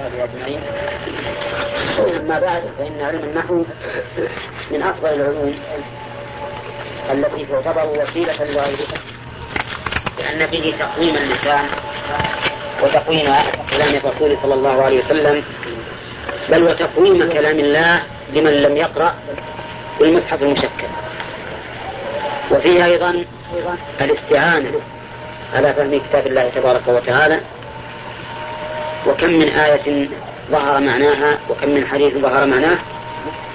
أجمعين أما بعد فإن علم النحو من أفضل العلوم التي تعتبر وسيلة لغيرها لأن به تقويم اللسان وتقويم كلام الرسول صلى الله عليه وسلم بل وتقويم كلام الله لمن لم يقرأ بالمصحف المشكل. وفيه أيضا الاستعانة على فهم كتاب الله تبارك وتعالى وكم من آية ظهر معناها وكم من حديث ظهر معناه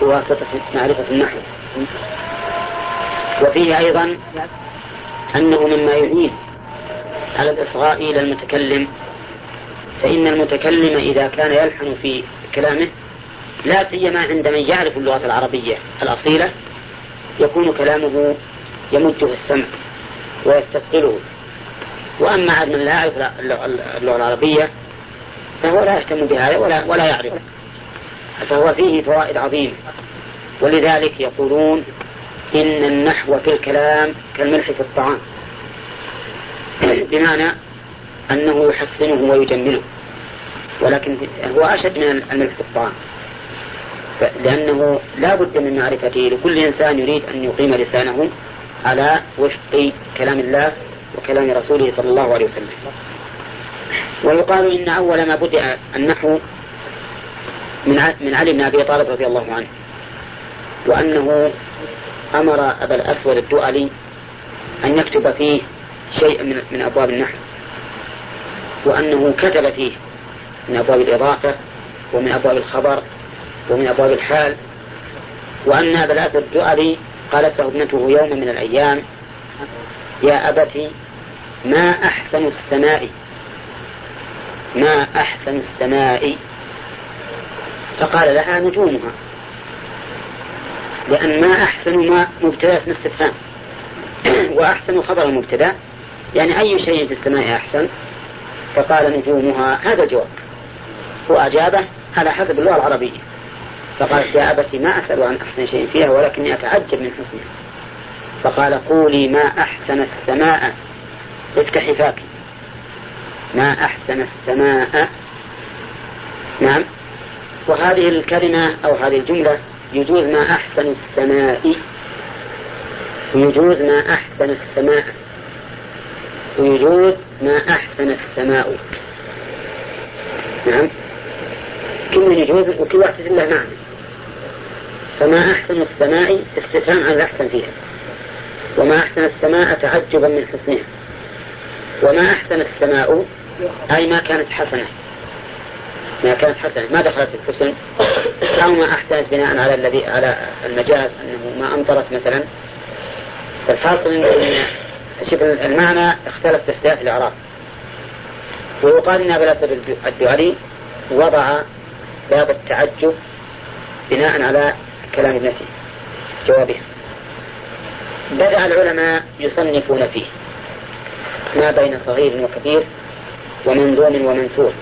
بواسطة معرفة النحو. وفيه أيضا أنه مما يعين على الإصغاء إلى المتكلم فإن المتكلم إذا كان يلحن في كلامه لا سيما عند من يعرف اللغة العربية الأصيلة يكون كلامه يمده السمع ويستثقله. وأما عاد من لا يعرف اللغة العربية فهو لا يهتم بهذا ولا, ولا يعرف فهو فيه فوائد عظيمة. ولذلك يقولون إن النحو في الكلام كالملح في الطعام. بمعنى أنه يحسنه ويجمله. ولكن هو أشد من الملح في الطعام. لأنه لا بد من معرفته. لكل إنسان يريد أن يقيم لسانه على وفق كلام الله وكلام رسوله صلى الله عليه وسلم. ويقال إن أول ما بدأ النحو من من علي بن أبي طالب رضي الله عنه وأنه أمر أبا الأسود الدؤلي أن يكتب فيه شيئا من, من أبواب النحو وأنه كتب فيه من أبواب الإضافة ومن أبواب الخبر ومن أبواب الحال وأن أبا الأسود الدؤلي قالت له ابنته يوم من الأيام يا أبت ما أحسن السماء ما أحسن السماء. فقال لها نجومها. لأن ما أحسن ما مبتدأ اسم استفهام وأحسن خبر المبتدأ. يعني أي شيء في السماء أحسن؟ فقال نجومها هذا الجواب وأجابه على حسب اللغة العربية. فقالت يا أبتي ما أسأل عن أحسن شيء فيها ولكني أتعجب من حسنها. فقال قولي ما أحسن السماء. افتحي فاك ما أحسن السماء. نعم. وهذه الكلمة أو هذه الجملة يجوز ما أحسن السماء. ويجوز ما أحسن السماء. ويجوز ما أحسن السماء. نعم. كل يجوز وكل واحد له معنى فما أحسن السماء استفهام عن الأحسن فيها. وما أحسن السماء تعجبا من حسنها. وما أحسن السماء أي ما كانت حسنة. ما كانت حسنة. ما دخلت الحسن. أو ما أحسنت بناء على الذي على المجاز أنه ما أمطرت مثلا. فالحاصل أن شوف المعنى اختلف باختلاف الإعراب. ويقال أن أبا الأسد الدعري وضع باب التعجب بناء على كلام ابنته جوابها. بدأ العلماء يصنفون فيه. ما بين صغير وكبير. ومنظوم ومنثور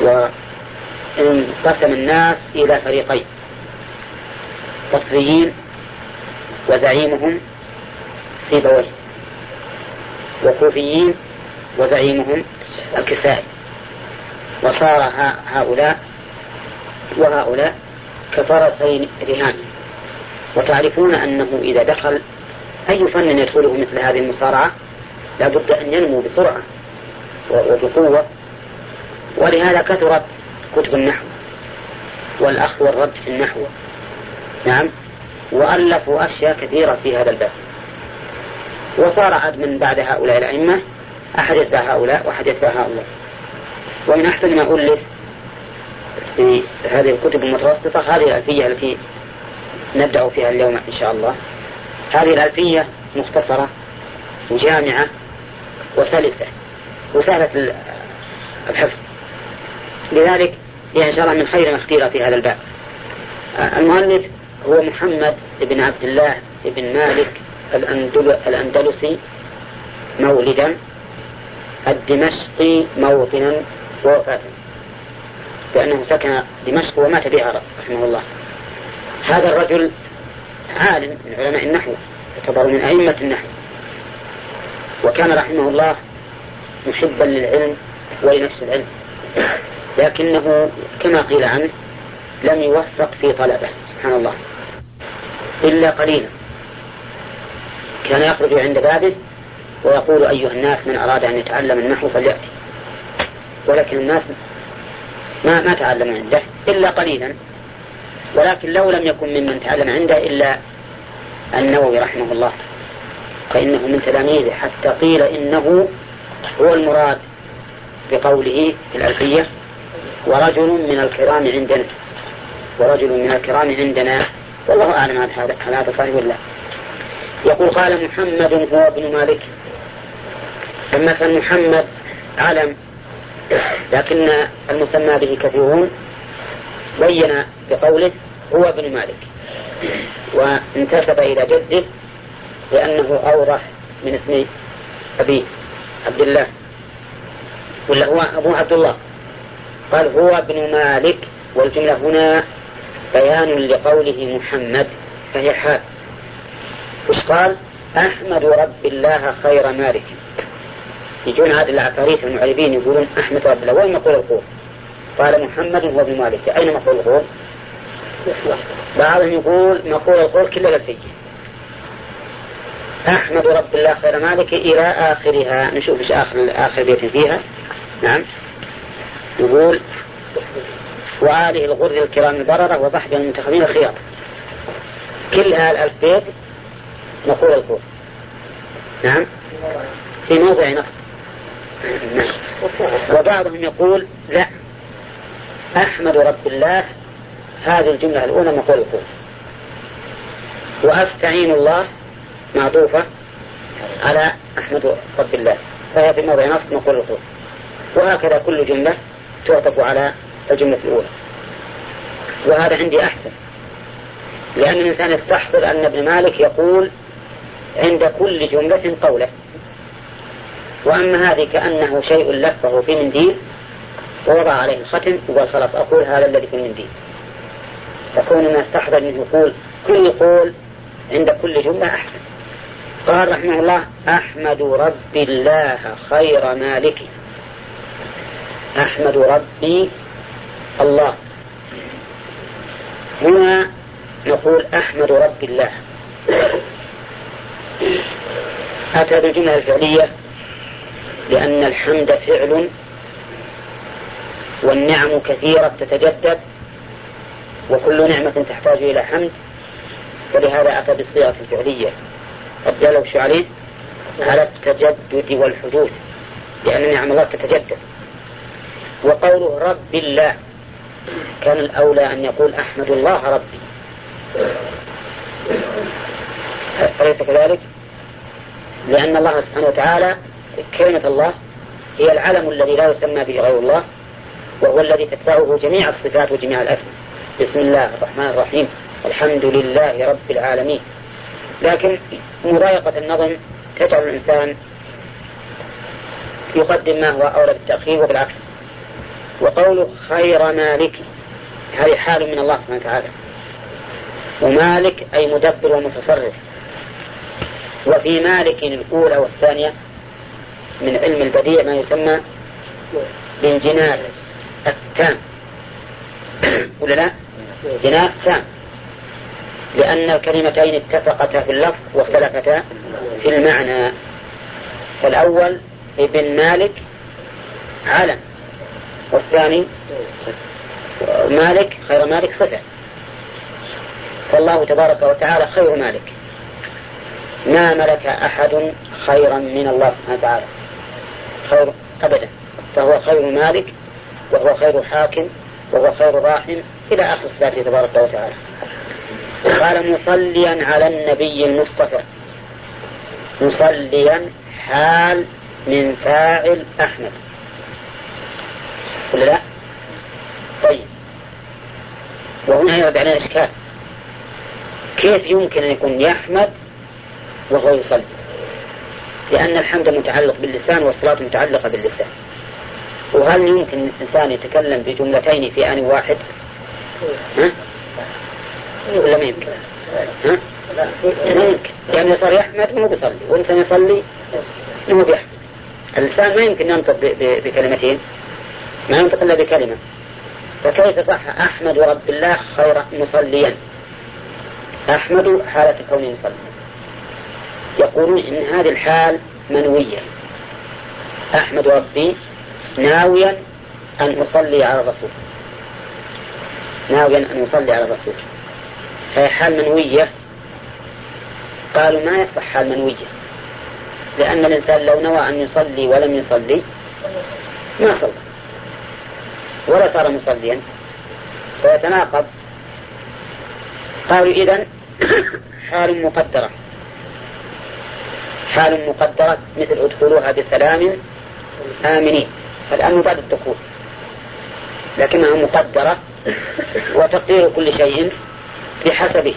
وانقسم الناس إلى فريقين. بصريين وزعيمهم سيبويه. وكوفيين وزعيمهم الكسائي. وصار هؤلاء وهؤلاء كفرسين رهان. وتعرفون أنه إذا دخل أي فن يدخله مثل هذه المصارعة لا بد أن ينمو بسرعة وبقوة. ولهذا كثرت كتب النحو والأخذ والرد في النحو. نعم. وألفوا أشياء كثيرة في هذا الباب. وصار عاد من بعد هؤلاء الأئمة أحد يتبع هؤلاء يتبع هؤلاء. ومن أحسن ما ألف في هذه الكتب المتوسطة هذه الألفية التي نبدأ فيها اليوم إن شاء الله. هذه الألفية مختصرة وجامعة وسلسة وسهلة الحفظ. لذلك هي إن شاء الله من خير ما اختير في هذا الباب. المؤلف هو محمد بن عبد الله بن مالك الأندلسي مولدا الدمشقي موطنا ووفاة. لأنه سكن دمشق ومات بها رحمه الله. هذا الرجل عالم من علماء النحو يعتبر من أئمة النحو. وكان رحمه الله محبا للعلم ولنفس العلم. لكنه كما قيل عنه لم يوفق في طلبه سبحان الله. إلا قليلا. كان يخرج عند بابه ويقول أيها الناس من أراد أن يتعلم النحو فليأتي. ولكن الناس ما ما تعلموا عنده إلا قليلا. ولكن لو لم يكن ممن تعلم عنده إلا النووي رحمه الله. فإنه من تلاميذه. حتى قيل إنه هو المراد بقوله في الألفية ورجل من الكرام عندنا. ورجل من الكرام عندنا. والله أعلم هذا هذا صحيح ولا يقول قال محمد هو ابن مالك. كان محمد علم لكن المسمى به كثيرون. بين بقوله هو ابن مالك. وانتسب إلى جده لأنه أوضح من اسم أبيه عبد الله. ولا هو أبو عبد الله. قال هو ابن مالك والجملة هنا بيان لقوله محمد فهي حال وش قال؟ أحمد رب الله خير مالك. يجون هذه العفاريت المعربين يقولون أحمد رب الله. وين مقول القول؟ قال محمد هو ابن مالك. أين مقول القول؟ بعضهم يقول مقول القول كل الألفية أحمد رب الله خير مالك إلى آخرها. نشوف إيش آخر آخر بيت فيها. نعم. يقول وآله الغر الكرام البررة وصحبه المنتخبين الخيار. كل الألف بيت نقول القول نعم. في موضع نص نعم. وبعضهم يقول لا. أحمد رب الله هذه الجملة الأولى مقول القول وأستعين الله معطوفة على أحمد رب الله. فهي في موضع نص نقول القول وهكذا كل جملة تعطف على الجملة الأولى. وهذا عندي أحسن. لأن الإنسان يستحضر أن ابن مالك يقول عند كل جملة قوله. وأما هذه كأنه شيء لفه في منديل ووضع عليه الختم وقال خلاص أقول هذا الذي في المنديل فكون ما استحضر منه يقول كل قول عند كل جملة أحسن. قال رحمه الله أحمد رب الله خير مالك. أحمد ربي الله. هنا نقول أحمد رب الله. أتى بالجملة الفعلية لأن الحمد فعل والنعم كثيرة تتجدد وكل نعمة تحتاج إلى حمد ولهذا أتى بالصيغة الفعلية. الدالة وش عليه على التجدد والحدوث لأن نعم الله تتجدد. وقوله رب الله كان الأولى أن يقول أحمد الله ربي. أليس كذلك؟ لأن الله سبحانه وتعالى كلمة الله هي العلم الذي لا يسمى به غير الله وهو الذي تتبعه جميع الصفات وجميع الأسماء. بسم الله الرحمن الرحيم. الحمد لله رب العالمين. لكن مضايقة النظم تجعل الإنسان يقدم ما هو أولى بالتأخير وبالعكس. وقوله خير مالك هذه حال من الله سبحانه وتعالى. ومالك أي مدبر ومتصرف. وفي مالك الأولى والثانية من علم البديع ما يسمى بالجناس التام. ولا لا؟ جناس تام. لأن الكلمتين اتفقتا في اللفظ واختلفتا في المعنى. فالأول ابن مالك علم والثاني مالك خير مالك صفة. فالله تبارك وتعالى خير مالك. ما ملك أحد خيرا من الله سبحانه وتعالى. خير أبدا. فهو خير مالك وهو خير حاكم وهو خير راحم إلى آخر صفاته تبارك وتعالى. قال مصليا على النبي المصطفى. مصليا حال من فاعل أحمد. ولا لا؟ طيب. وهنا يرد علينا إشكال. كيف يمكن أن يكون يحمد وهو يصلي؟ لأن الحمد متعلق باللسان والصلاة متعلقة باللسان. وهل يمكن الإنسان يتكلم بجملتين في آن واحد؟ ها؟ ولا ما يمكن؟ ها؟ ما يمكن. يعني صار يحمد مو بيصلي. وإنسان يصلي؟ مو بيحمد اللسان ما يمكن ينطق بكلمتين. ما ينطق إلا بكلمة. فكيف صح أحمد رب الله خير مصليا أحمد حالة كونه مصليا يقولون إن هذه الحال منوية. أحمد ربي ناويا أن أصلي على الرسول. ناويا أن أصلي على الرسول. فهي حال منوية قالوا ما يصح حال منوية لأن الإنسان لو نوى أن يصلي ولم يصلي ما صلى. ولا صار مصليا. فيتناقض قالوا إذا حال مقدرة. حال مقدرة مثل ادخلوها بسلام آمنين. الأمن بعد الدخول. لكنها مقدرة. وتقدير كل شيء. بحسبه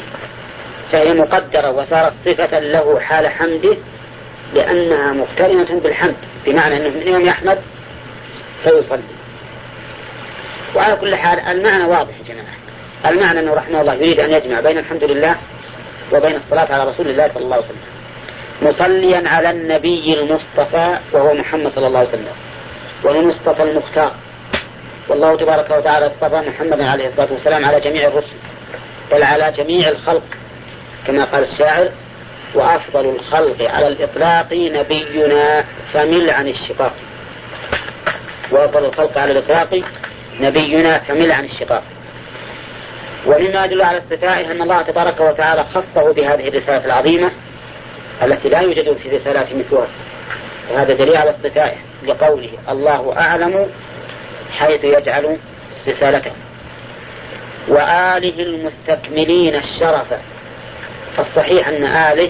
فهي مقدرة وصارت صفة له حال حمده لأنها مقترنة بالحمد بمعنى أنه من يوم يحمد فيصلي. وعلى كل حال المعنى واضح يا جماعة. المعنى أنه رحمه الله يريد أن يجمع بين الحمد لله وبين الصلاة على رسول الله صلى الله عليه وسلم مصليا على النبي المصطفى وهو محمد صلى الله عليه وسلم والمصطفى المختار. والله تبارك وتعالى اصطفى محمدا عليه الصلاة والسلام على جميع الرسل. بل على جميع الخلق كما قال الشاعر وأفضل الخلق على الإطلاق نبينا فمل عن الشقاق. وأفضل الخلق على الإطلاق نبينا فمل عن الشقاق. ومما يدل على استفائه أن الله تبارك وتعالى خصه بهذه الرسالة العظيمة التي لا يوجد في رسالات مثلها. وهذا دليل على اصطفائه لقوله الله أعلم حيث يجعل رسالته. وآله المستكملين الشرف. فالصحيح أن آله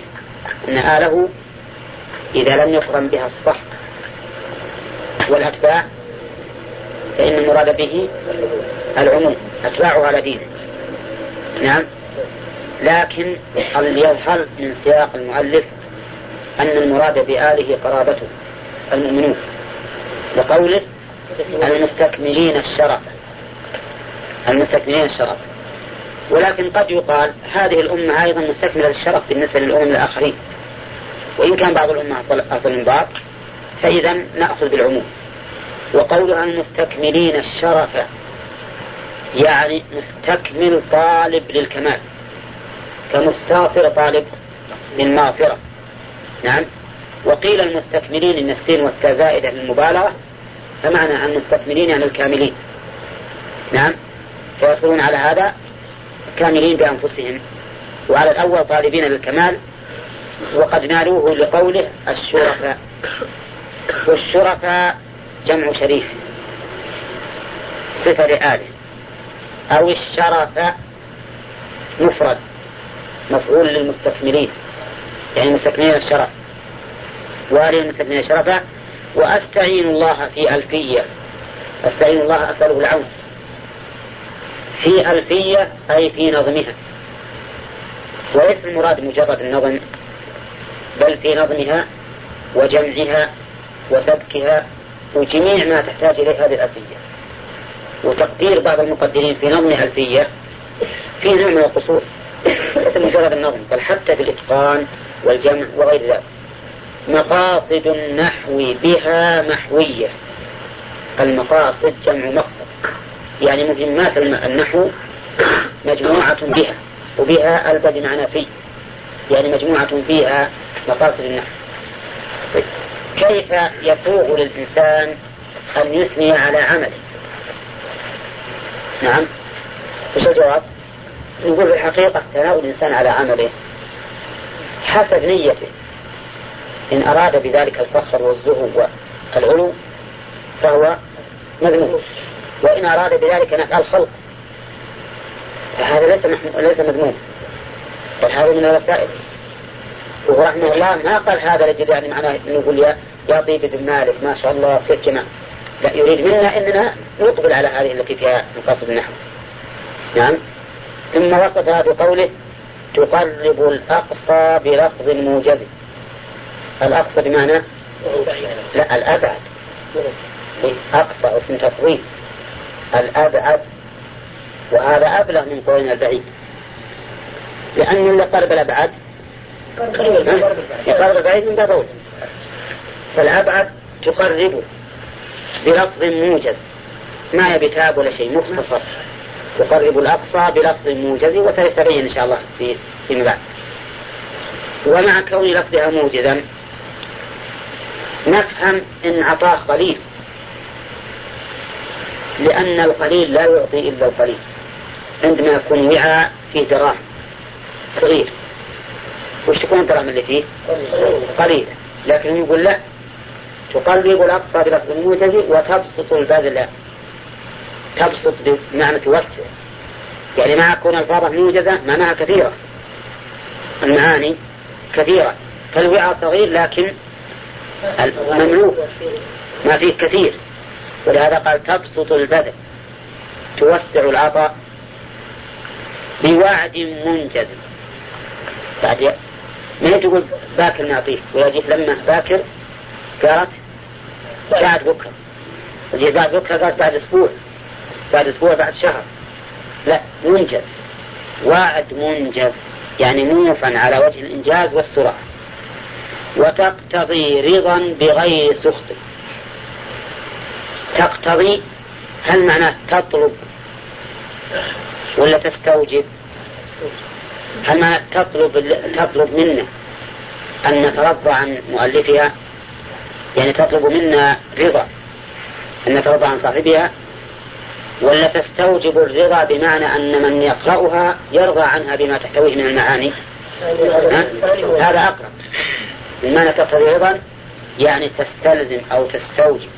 أن آله إذا لم يقرن بها الصح والأتباع فإن المراد به العموم أتباعه على دينه نعم. لكن يظهر من سياق المؤلف أن المراد بآله قرابته المؤمنون لقوله المستكملين الشرف. المستكملين الشرف. ولكن قد يقال هذه الأمة أيضا مستكملة للشرف بالنسبة للأمم الآخرين. وإن كان بعض الأمة أفضل من بعض فإذا نأخذ بالعموم. وقولها المستكملين الشرف يعني مستكمل طالب للكمال كمستغفر طالب للمغفرة نعم. وقيل المستكملين إن السين والتاء زائدة للمبالغة فمعنى المستكملين يعني الكاملين. نعم. فيصلون على هذا كاملين بأنفسهم. وعلى الأول طالبين للكمال وقد نالوه لقوله الشرفاء. والشرفاء جمع شريف. صفة لآله. أو الشرف مفرد مفعول للمستكملين. يعني مستكملين الشرف. وآل المستكملين الشرف. وأستعين الله في ألفية. أستعين الله أسأله العون. في ألفية أي في نظمها. وليس المراد مجرد النظم بل في نظمها وجمعها وسبكها وجميع ما تحتاج إليه هذه الألفية. وتقدير بعض المقدرين في نظم ألفية في نوع من القصور. ليس مجرد النظم بل حتى في الإتقان والجمع وغير ذلك. مقاصد النحو بها محوية. المقاصد جمع مقصد يعني مهمات النحو مجموعة بها وبها ألف بمعنى في يعني مجموعة فيها مقاصد النحو. كيف يسوغ للإنسان أن يثني على عمله؟ نعم. وش الجواب؟ نقول في الحقيقة ثناء الإنسان على عمله حسب نيته. إن أراد بذلك الفخر والزهو والعلو فهو مذموم. وإن أراد بذلك نفع الخلق فهذا ليس ليس مذموم. بل هذا من الوسائل. ورحمه الله ما قال هذا لجد يعني معناه إنه يقول يا يا طيب بن مالك ما شاء الله جماعة لا يريد منا إننا نقبل على هذه التي فيها مقاصد النحو. نعم. ثم وصفها بقوله تقرب الأقصى بلفظ موجب الأقصى بمعنى لا الأبعد. أقصى اسم تفضيل. الأبعد وهذا أبلغ من قولنا البعيد. لأن اللي قرب الأبعد يقرب البعيد من باب أولى فالأبعد تقربه بلفظ موجز. ما يبي تاب ولا شيء مختصر. يقرب الأقصى بلفظ موجز وسيتبين إن شاء الله في فيما بعد ومع كون لفظها موجزا نفهم إن عطاه قليل لأن القليل لا يعطي إلا القليل. عندما يكون وعاء فيه دراهم. صغير. وش تكون الدراهم اللي فيه؟ قليلة لكن يقول لا. تقلب الأقصى بلفظ موجز وتبسط البذل. تبسط بمعنى توسع. يعني مع كون الفاظة موجزة معناها كثيرة. المعاني كثيرة. فالوعاء صغير لكن مملوء ما فيه كثير. ولهذا قال تبسط البذل توسع العطاء بوعد منجز. بعد ما تقول باكر نعطيه؟ ولا جيت لما باكر قالت بعد بكرة. وجيت بعد بكرة قالت بعد أسبوع. بعد أسبوع بعد شهر. لا منجز. وعد منجز. يعني موفا على وجه الإنجاز والسرعه وتقتضي رضا بغير سخط. تقتضي هل معناه تطلب ولا تستوجب؟ هل معناه تطلب تطلب منا أن نترضى عن مؤلفها؟ يعني تطلب منا رضا أن نترضى عن صاحبها؟ ولا تستوجب الرضا بمعنى أن من يقرأها يرضى عنها بما تحتويه من المعاني؟ هذا أقرب. بمعنى تقتضي رضا يعني تستلزم أو تستوجب.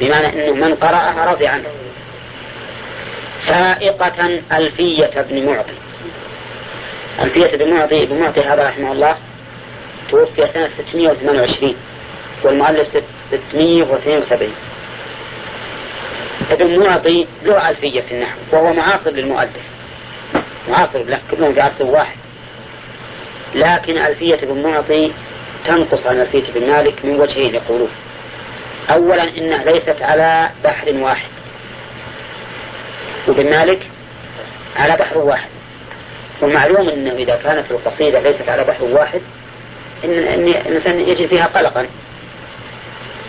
بمعنى أنه من قرأها رضي عنه. فائقة ألفية ابن معطي. ألفية ابن معطي ابن معطي هذا رحمه الله توفي سنة 628 والمؤلف 672 ابن معطي له ألفية في النحو وهو معاصر للمؤلف. معاصر له كلهم في عصر واحد. لكن ألفية ابن معطي تنقص عن ألفية ابن مالك من وجهين يقولون. أولا إنها ليست على بحر واحد. وابن مالك على بحر واحد. ومعلوم أنه إذا كانت القصيدة ليست على بحر واحد إن الإنسان يجد فيها قلقا.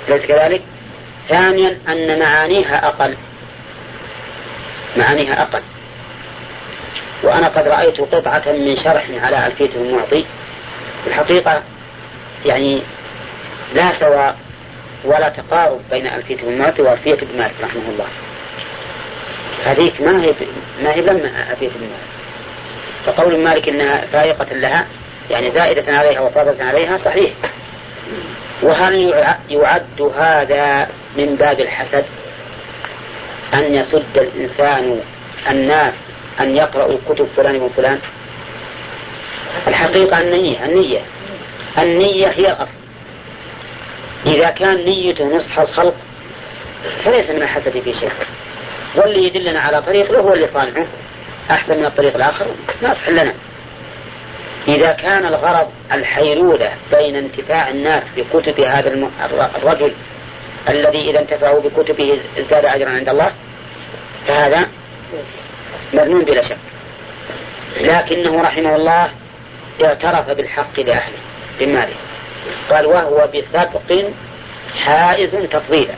ليس كذلك؟ ثانيا أن معانيها أقل. معانيها أقل. وأنا قد رأيت قطعة من شرح على ألفية المعطي. الحقيقة يعني لا سواء ولا تقارب بين ألفية المعطي وألفية ابن مالك رحمه الله. هذيك ما هي ما هي لما ألفية ابن مالك فقول مالك إنها فائقة لها يعني زائدة عليها وفاضلة عليها صحيح. وهل يعد هذا من باب الحسد؟ أن يصد الإنسان الناس أن يقرأوا كتب فلان من فلان الحقيقة النية النية. النية هي الأصل. إذا كان نيته نصح الخلق فليس من الحسد في شيء. واللي يدلنا على طريق له هو اللي صانعه أحسن من الطريق الآخر؟ ناصح لنا. إذا كان الغرض الحيلولة بين انتفاع الناس بكتب هذا الرجل الذي إذا انتفعوا بكتبه ازداد أجرا عند الله فهذا مذموم بلا شك. لكنه رحمه الله اعترف بالحق لأهله بماله. قال وهو بسبق حائز تفضيلا.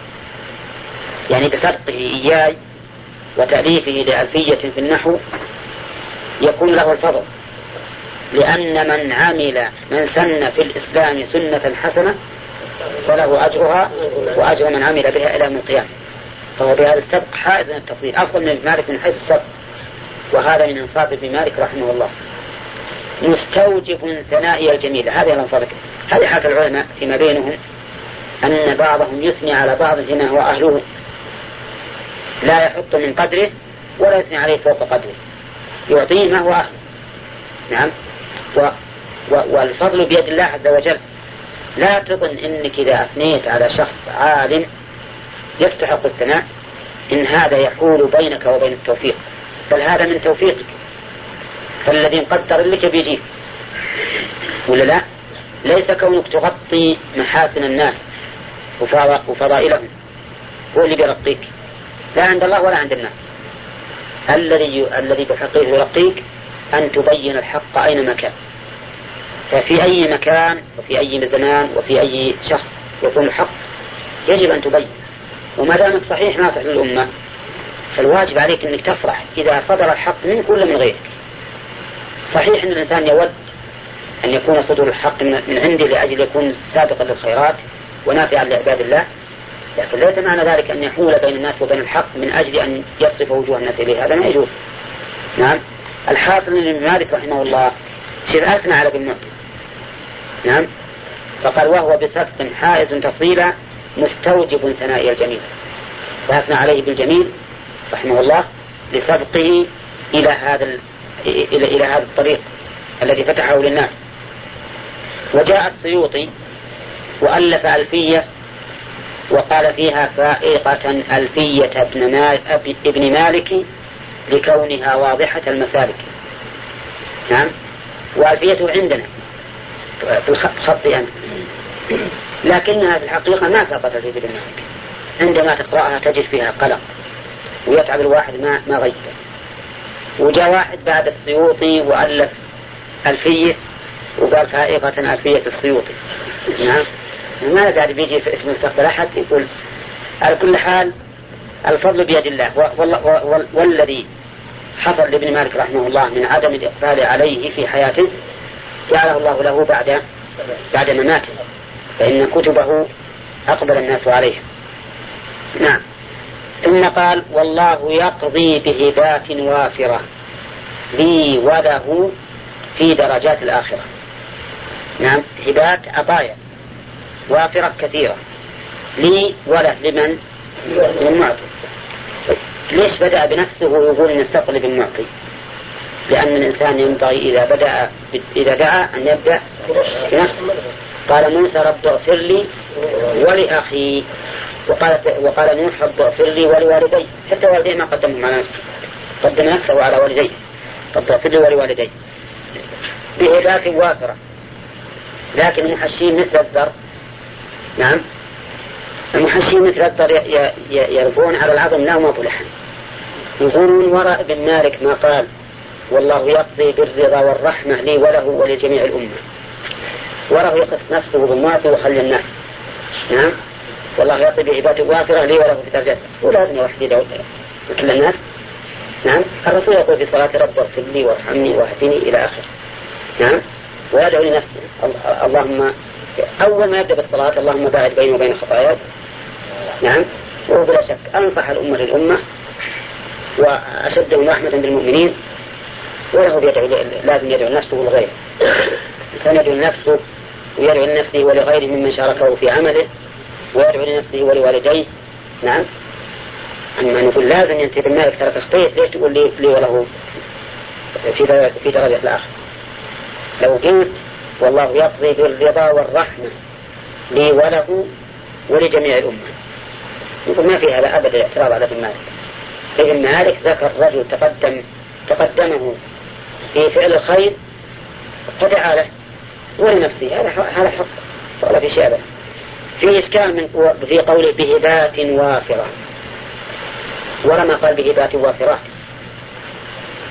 يعني بسبقه إياي وتأليفه لألفية في النحو يكون له الفضل. لأن من عمل من سن في الإسلام سنة حسنة فله أجرها وأجر من عمل بها إلى يوم القيامة. فهو بهذا السبق حائز من التفضيل. أفضل من مالك من حيث السبق. وهذا من إنصاف ابن مالك رحمه الله. مستوجب ثنائي الجميلة هذه الأنصار هذه حال العلماء فيما بينهم أن بعضهم يثني على بعض بما هو أهله لا يحط من قدره ولا يثني عليه فوق قدره. يعطيه ما هو أهله. نعم. و و والفضل بيد الله عز وجل. لا تظن إنك إذا أثنيت على شخص عالم يستحق الثناء إن هذا يحول بينك وبين التوفيق. بل هذا من توفيقك. فالذي مقدر لك بيجيك ولا لا؟ ليس كونك تغطي محاسن الناس وفضائلهم. هو اللي بيرقيك. لا عند الله ولا عند الناس. الذي الذي بحقه يرقيك أن تبين الحق أينما كان. ففي أي مكان وفي أي زمان وفي أي شخص يكون الحق يجب أن تبين. وما دامك صحيح ناصح للأمة. فالواجب عليك أنك تفرح إذا صدر الحق منك ولا من غيرك. صحيح أن الإنسان يود أن يكون صدور الحق من عنده لأجل يكون سابقا للخيرات ونافعا لعباد الله. لكن ليس معنى ذلك أن يحول بين الناس وبين الحق من أجل أن يصرف وجوه الناس إليه. هذا ما يجوز. نعم. الحاصل أن ابن مالك رحمه الله شيء أثنى على ابن نعم. فقال وهو بسبق حائز تفضيلا مستوجب ثناء الجميل. فأثنى عليه بالجميل رحمه الله لسبقه إلى هذا إلى إلى هذا الطريق الذي فتحه للناس. وجاء السيوطي وألف ألفية وقال فيها فائقة ألفية ابن, ابن مالك لكونها واضحة المسالك. نعم. وألفيته عندنا. في الخط أنت لكنها في الحقيقة ما فاقت ألفية ابن مالك. عندما تقرأها تجد فيها قلق ويتعب الواحد ما ما غيره وجاء واحد بعد السيوطي وألف ألفية وقال فائقة ألفية السيوطي نعم. ما قاعد بيجي في مستقبل أحد؟ يقول على كل حال الفضل بيد الله. والذي حصل لابن مالك رحمه الله من عدم الإقبال عليه في حياته جعله الله له بعد بعد مماته فإن كتبه أقبل الناس عليه. نعم. ثم قال والله يقضي بهبات وافرة. لي وله في درجات الآخرة. نعم. هبات عطايا وافرة كثيرة. لي وله لمن؟ للمعطي. ليش بدأ بنفسه ويقول نستقل بالمعطي لأن الإنسان ينبغي إذا بدأ إذا دعا أن يبدأ بنفسه. قال موسى رب اغفر لي ولأخي. وقال وقال نوح رب اغفر لي ولوالدي. حتى والديه ما قدمهم على نفسه. قدم نفسه على والديه. رب اغفر لي ولوالدي. بهداة وافرة. لكن المحشين مثل الذر. نعم. المحشين مثل الذر يربون على العظم لا ما طلحا يقولون وراء ابن مالك ما قال والله يقضي بالرضا والرحمة لي وله ولجميع الأمة. وله يقص نفسه بالمعطي وخلي الناس. نعم. والله يقضي بعبادة وافرة لي وله في درجات. ولازم الواحد يدعو كل الناس. نعم. الرسول يقول في صلاة رب اغفر لي وارحمني وأهدني إلى آخره. نعم. ويدعو لنفسه اللهم أول ما يبدأ بالصلاة اللهم باعد بيني وبين خطاياي نعم. وهو بلا شك أنصح الأمة للأمة وأشدهم رحمة بالمؤمنين. وله بيدعو لازم يدعو لنفسه ولغيره كان يدعو لنفسه ويدعو لنفسه ولغيره ممن شاركه في عمله ويدعو لنفسه ولوالديه. نعم. أما نقول لازم ينتهي بالمالك ترك خطيئة ليش تقول لي, لي وله في درجة الآخر؟ لو قلت والله يقضي بالرضا والرحمة لي وله ولجميع الأمة. يقول ما في هذا أبدا اعتراض على ابن مالك. ابن مالك ذكر رجل تقدم تقدمه في فعل الخير فدعا له ولنفسه. هذا هذا حق. ولا في شيء في إشكال من في قوله بهبات وافرة. ولما قال بهبات وافرات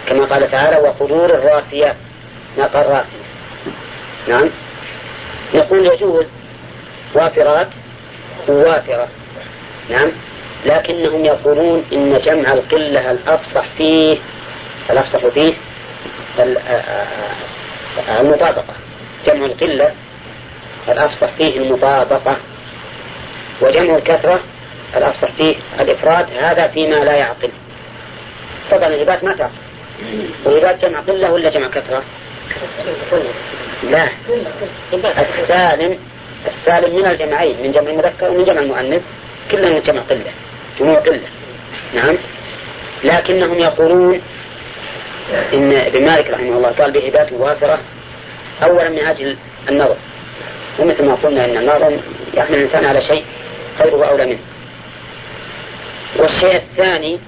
كما قال تعالى وقدور الراسيات. راسية نعم. يقول يجوز وافرات ووافرة. نعم. لكنهم يقولون إن جمع القلة الأفصح فيه الأفصح فيه المطابقة. جمع القلة الأفصح فيه المطابقة وجمع الكثرة الأفصح فيه الإفراد هذا فيما لا يعقل. طبعا الهبات ما تعقل. وهبات جمع قلة ولا جمع كثرة؟ لا. السالم السالم من الجمعين من جمع المذكر ومن جمع المؤنث. كلها من جمع قلة. جموع قلة. نعم. لكنهم يقولون إن ابن مالك رحمه الله قال بهبات وافرة أولا من أجل النظر. ومثل ما قلنا أن النظر يحمل الإنسان على شيء خيره أولى منه. والشيء الثاني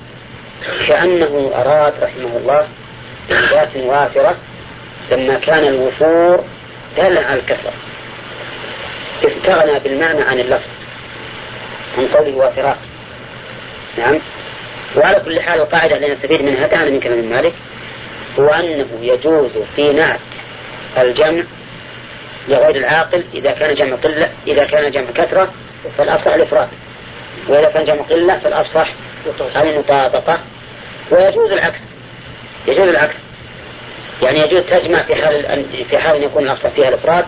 كأنه أراد رحمه الله بهبات وافرة لما كان الوفور دالا على الكثرة استغنى بالمعنى عن اللفظ عن قوله وافرات نعم. وعلى كل حال القاعدة التي نستفيد منها تعالى من كلام مالك. هو أنه يجوز في نعت الجمع لغير العاقل إذا كان جمع قلة إذا كان جمع كثرة فالأفصح الإفراد. وإذا كان جمع قلة فالأفصح المطابقة. ويجوز العكس. يجوز العكس. يعني يجوز تجمع في حال في حال أن يكون الأفصح فيها الإفراد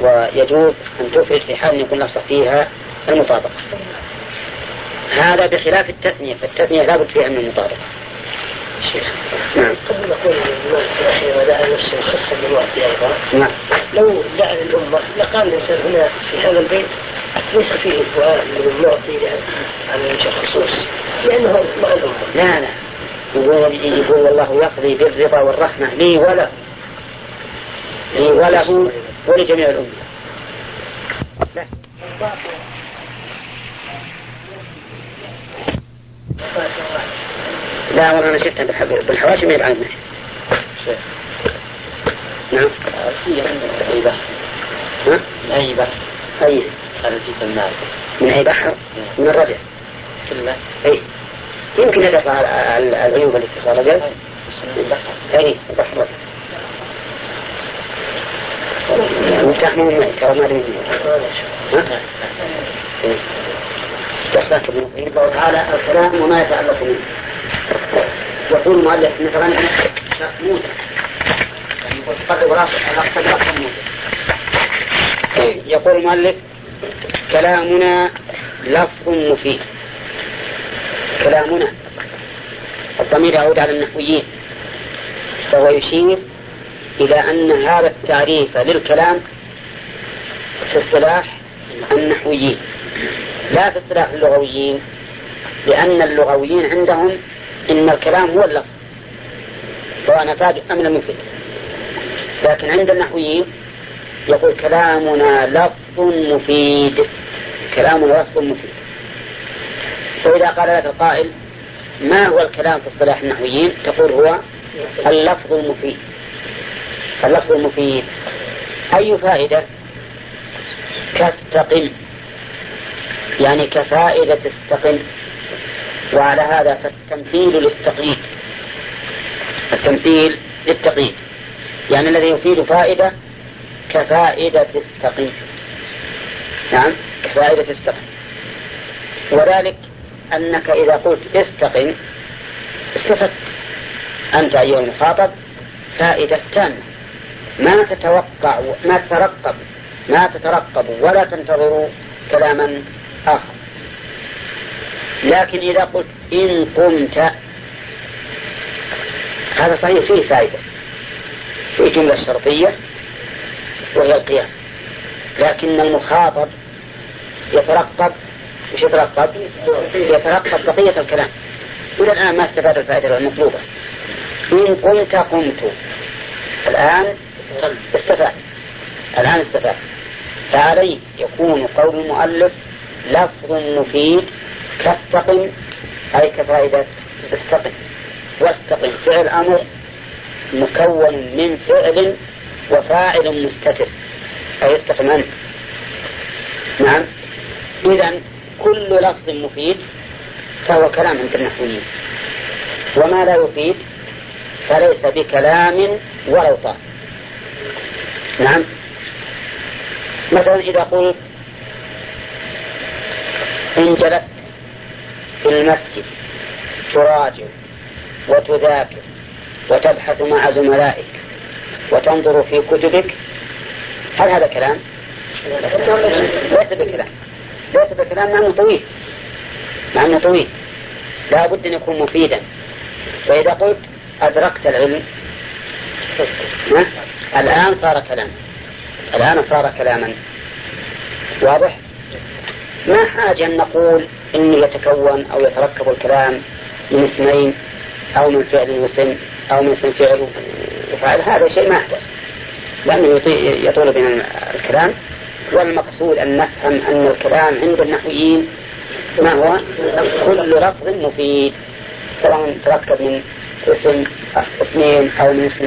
ويجوز أن تفرد في حال أن يكون الأفصح فيها المطابقة. هذا بخلاف التثنية فالتثنية لابد فيها من المطابقة. شيخ. نعم. قد نقول الإمام ودعا نفسه خصا بالوقت أيضا نعم. لو دعا الأمة لقال الإنسان هنا في هذا البيت ليس فيه الدعاء من المعطي عن وجه الخصوص لأنه مع الأمة لا لا. يقول يقول والله يقضي بالرضا والرحمة. لي وله. لي وله ولجميع الأمة. لا والله أنا شفتها بالحواشي ما يبعد المسجد نعم. أي بحر من أي بحر؟ هذا في من أي بحر؟ من الرجس. كله أي. يمكن يدفع العيوب التي الرجس أي البحر الرجس مفتاح مو معي ترى ما ابن القيم الله تعالى الكلام وما يتعلق منه يقول المؤلف مثلا موسى يعني يقول تقرب راسك على موسى يقول المؤلف كلامنا لفظ مفيد. كلامنا. الضمير يعود على النحويين. فهو يشير إلى أن هذا التعريف للكلام في اصطلاح النحويين. لا في اصطلاح اللغويين لأن اللغويين عندهم إن الكلام هو اللفظ سواء أفاد أم لم يفد. لكن عند النحويين يقول كلامنا لفظ مفيد. كلامنا لفظ مفيد. فإذا قال لك القائل ما هو الكلام في اصطلاح النحويين؟ تقول هو اللفظ المفيد. اللفظ المفيد. أي فائدة؟ كاستقم. يعني كفائدة استقم وعلى هذا فالتمثيل للتقييد التمثيل للتقييد يعني الذي يفيد فائدة كفائدة استقم نعم كفائدة استقم وذلك أنك إذا قلت استقم استفدت. أنت أيها المخاطب فائدة تامة. ما تتوقع ما تترقب ما تترقب ولا تنتظر كلاما آخر. لكن إذا قلت إن قمت هذا صحيح فيه فائدة. في جملة شرطية وهي القيام. لكن المخاطب يترقب وش يترقب؟ يترقب بقية الكلام. إلى الآن ما استفاد الفائدة المطلوبة. إن قمت قمت. الآن استفاد. الآن استفاد. فعليه يكون قول المؤلف لفظ مفيد. كاستقم أي كفائدة؟ استقم. واستقم. فعل أمر مكون من فعل وفاعل مستتر. أي استقم أنت. نعم. إذا كل لفظ مفيد فهو كلام عند النحويين وما لا يفيد فليس بكلام ولو طال نعم. مثلا إذا قلت إن جلست في المسجد تراجع وتذاكر وتبحث مع زملائك وتنظر في كتبك هل هذا كلام؟ ليس بكلام. ليس بكلام مع أنه طويل. مع أنه طويل. لا بد أن يكون مفيدا. فإذا قلت أدركت العلم الآن صار كلاما الآن صار كلاما. واضح؟ ما حاجة أن نقول إنه يتكون أو يتركب الكلام من اسمين أو من فعل واسم أو من اسم فعل وفعل هذا شيء ما يحتاج. لأنه يطول بنا الكلام. والمقصود أن نفهم أن الكلام عند النحويين ما هو؟ كل لفظ مفيد سواء تركب من اسم اسمين أو من اسم